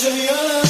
to your.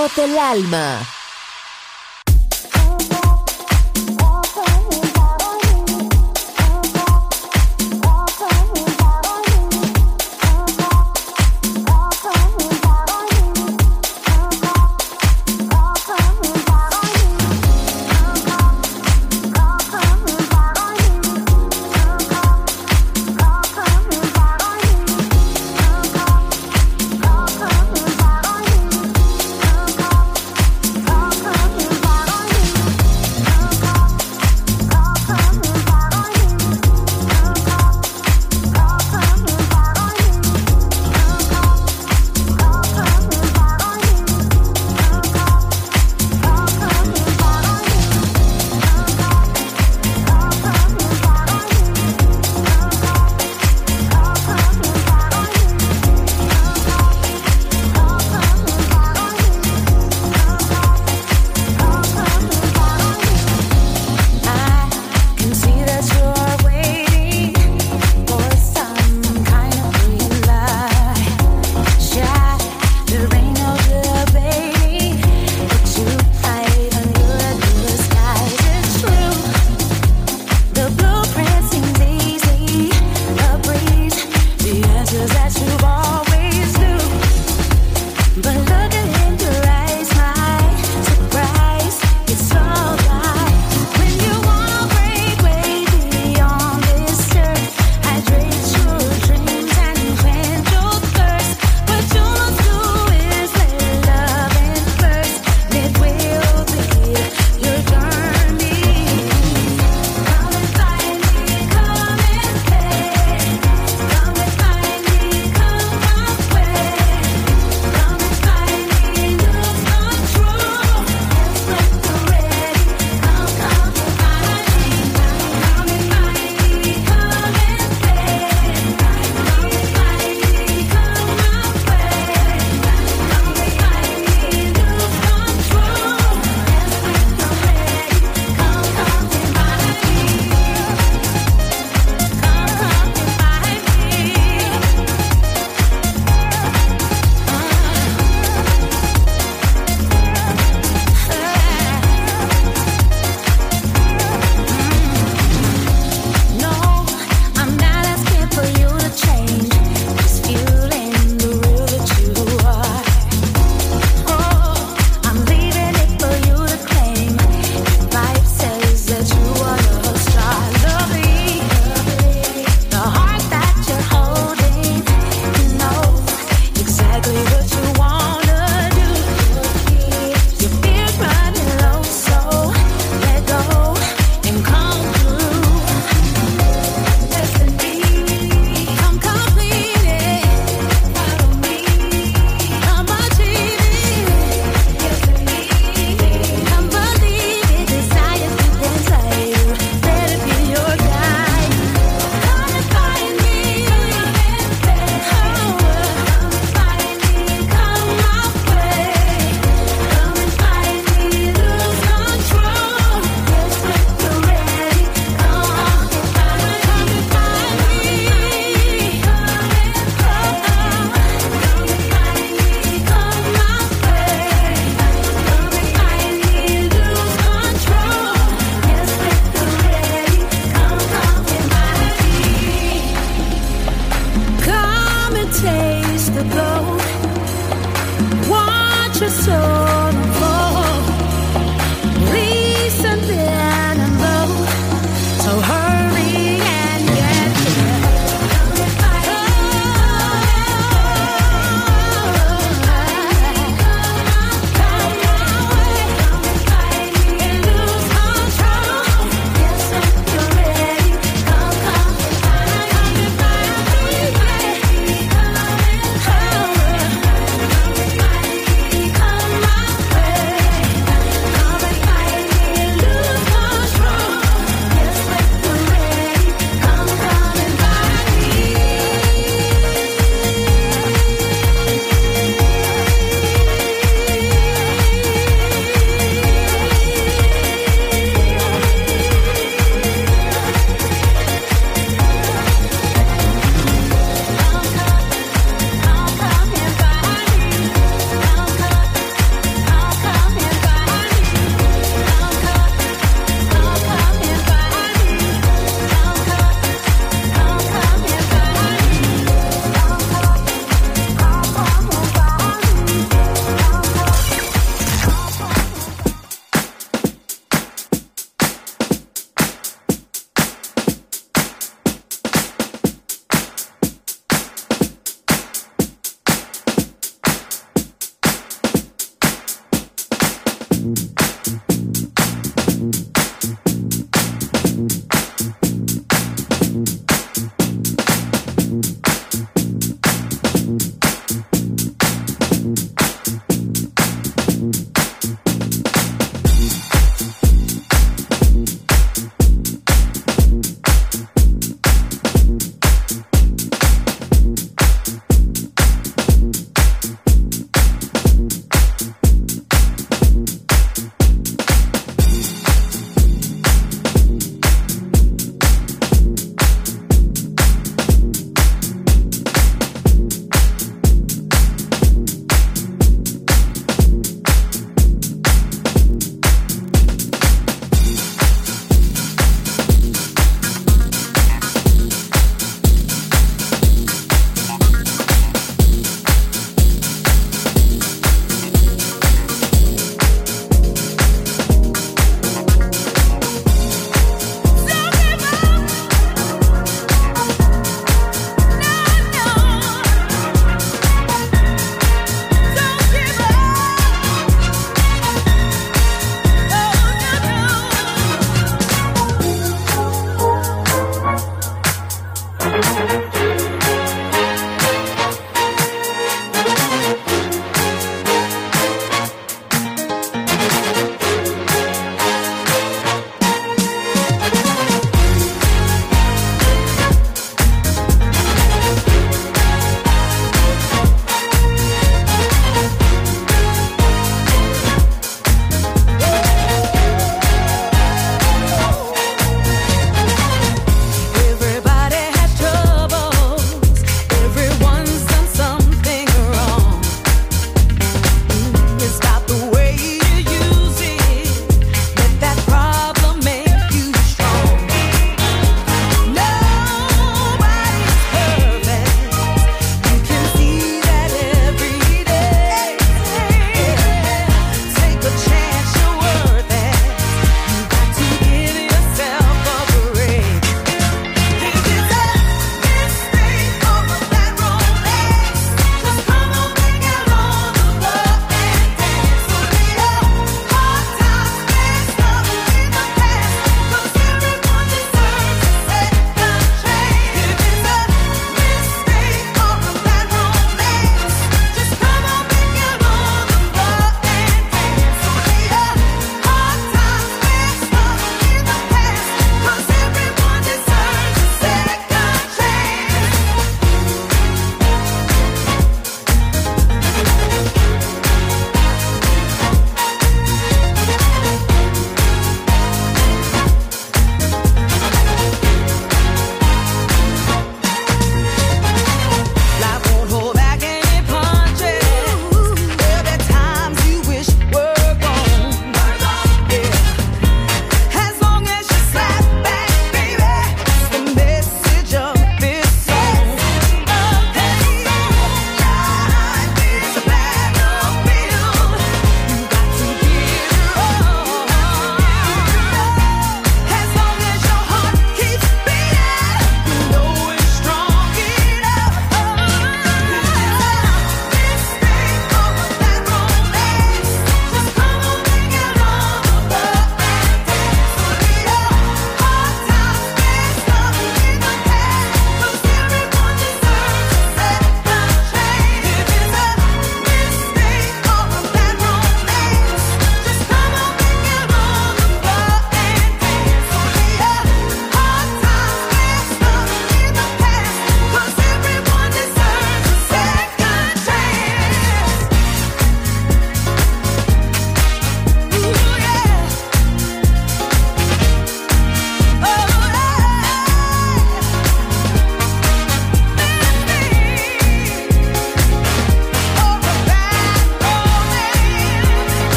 sonido del alma.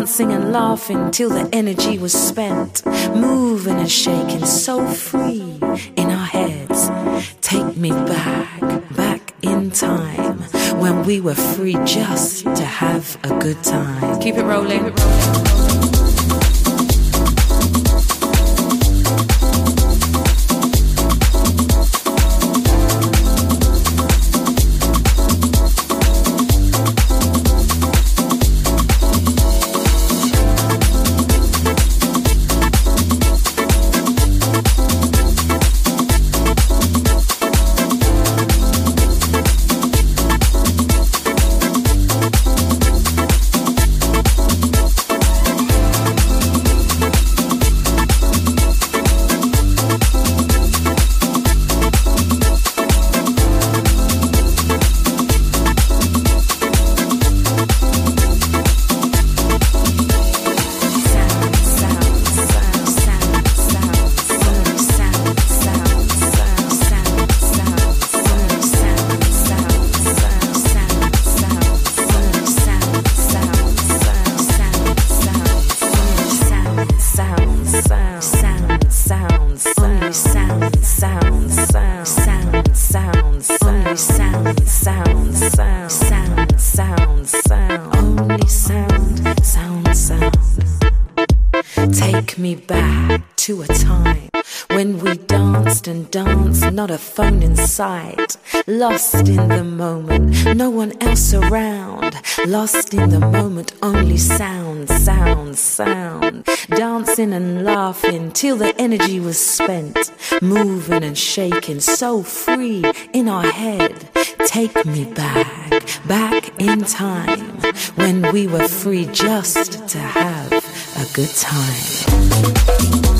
Dancing and laughing till the energy was spent, moving and shaking so free in our heads. Take me back, back in time when we were free just to have a good time. Keep it rolling. Keep it rolling. Lost in the moment, no one else around, lost in the moment, only sound, sound, sound, dancing and laughing till the energy was spent, moving and shaking, so free in our head. Take me back, back in time. When we were free just to have a good time.